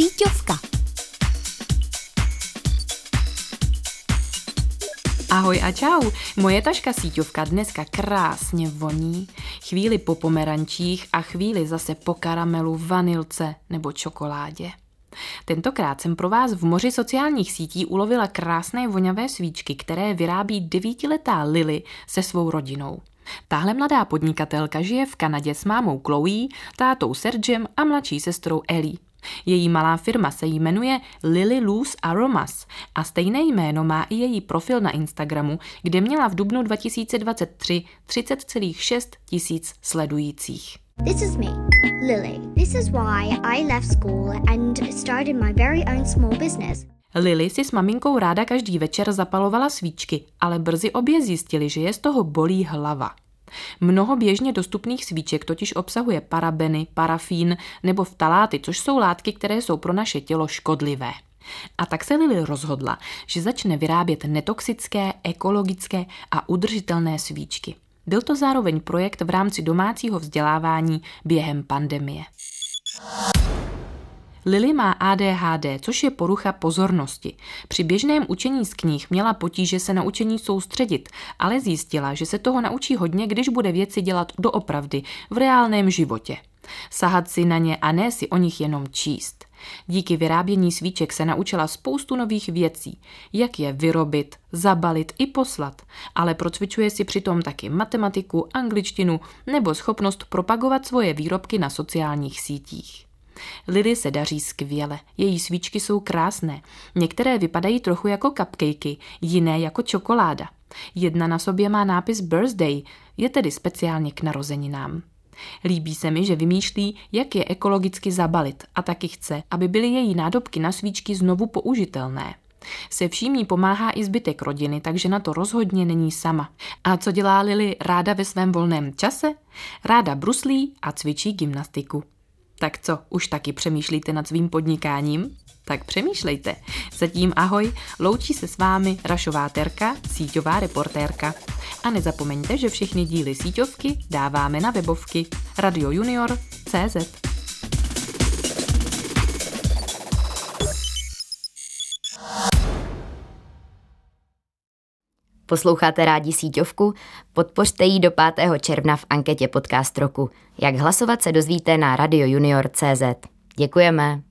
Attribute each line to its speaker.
Speaker 1: Síťovka.
Speaker 2: Ahoj a čau, moje taška síťovka dneska krásně voní, chvíli po pomerančích a chvíli zase po karamelu, vanilce nebo čokoládě. Tentokrát jsem pro vás v moři sociálních sítí ulovila krásné voňavé svíčky, které vyrábí devítiletá Lily se svou rodinou. Tahle mladá podnikatelka žije v Kanadě s mámou Chloe, tátou Sergem a mladší sestrou Ellie. Její malá firma se jmenuje Lily Loose Aromas a stejné jméno má i její profil na Instagramu, kde měla v dubnu 2023 30,6 tisíc sledujících.
Speaker 3: This is me, Lily. This is why I left school and started my very own small business.
Speaker 2: Lily si s maminkou ráda každý večer zapalovala svíčky, ale brzy obě zjistili, že je z toho bolí hlava. Mnoho běžně dostupných svíček totiž obsahuje parabeny, parafín nebo vtaláty, což jsou látky, které jsou pro naše tělo škodlivé. A tak se Lily rozhodla, že začne vyrábět netoxické, ekologické a udržitelné svíčky. Byl to zároveň projekt v rámci domácího vzdělávání během pandemie. Lily má ADHD, což je porucha pozornosti. Při běžném učení z knih měla potíže se na učení soustředit, ale zjistila, že se toho naučí hodně, když bude věci dělat doopravdy, v reálném životě. Sahat si na ně a ne si o nich jenom číst. Díky vyrábění svíček se naučila spoustu nových věcí, jak je vyrobit, zabalit i poslat, ale procvičuje si přitom taky matematiku, angličtinu nebo schopnost propagovat svoje výrobky na sociálních sítích. Lily se daří skvěle, její svíčky jsou krásné. Některé vypadají trochu jako cupcakey, jiné jako čokoláda. Jedna na sobě má nápis Birthday, je tedy speciálně k narozeninám. Líbí se mi, že vymýšlí, jak je ekologicky zabalit a taky chce, aby byly její nádobky na svíčky znovu použitelné. Se vším jí pomáhá i zbytek rodiny, takže na to rozhodně není sama. A co dělá Lily ráda ve svém volném čase? Ráda bruslí a cvičí gymnastiku. Tak co, už taky přemýšlíte nad svým podnikáním? Tak přemýšlejte. Zatím ahoj, loučí se s vámi Rašová Terka, síťová reportérka. A nezapomeňte, že všechny díly síťovky dáváme na webovky radiojunior.cz.
Speaker 1: Posloucháte rádi síťovku? Podpořte ji do 5. června v anketě Podcast roku. Jak hlasovat se dozvíte na radiojunior.cz. Děkujeme.